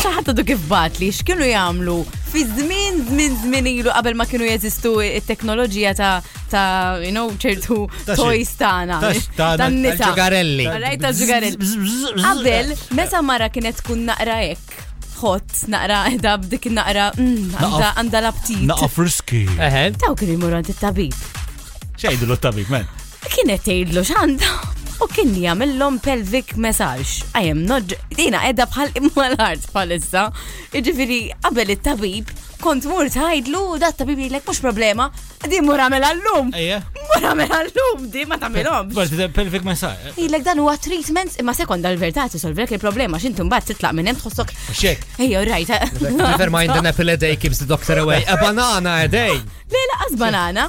Xaħat du kif batli, x'kienu jagħmlu fi żmien żmien żmien ilu qabel ma kienu jeżistu it-teknoloġija ta' ta' you know ċertu toys tagħna. Tan-nisa. Ġugarelli. Rajt ta' ġugarelli. Qabel meta mara kienet tkun naqra hekk ħott naqra edha b'dik naqra mm, għandha l-aptit. Naqra friski. Taw kien imur għand it-tabib. Xejdu l-tabib, men. Kienet tgħidlu x'għandha u kien li jagħmilhom pelvic massage. Ajem noġ dina qiegħda bħal imma l-art bħalissa. Jiġifieri qabel it-tabib kont mur tgħidlu u dat tabib jgħidlek mhux problema, di mur għamel għallum. Ejja. Mur għamel għallum di ma tagħmilhomx. Bas bidel pelvic massage. Jgħidlek dan huwa treatment imma sekonda l-verità tisolvek il-problema x'inti mbagħad titlaq minn hemm tħossok. Xek. Ejja, rajt. Never mind an apple a day keeps the doctor away. A banana a day. Le laqas banana.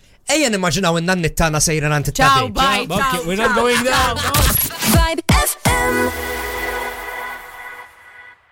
Ejja nimmaġinaw in-nanniet tagħna sejrin għand it-tabib. Ciao, bye, ciao, ciao, we're not going down. Vibe FM.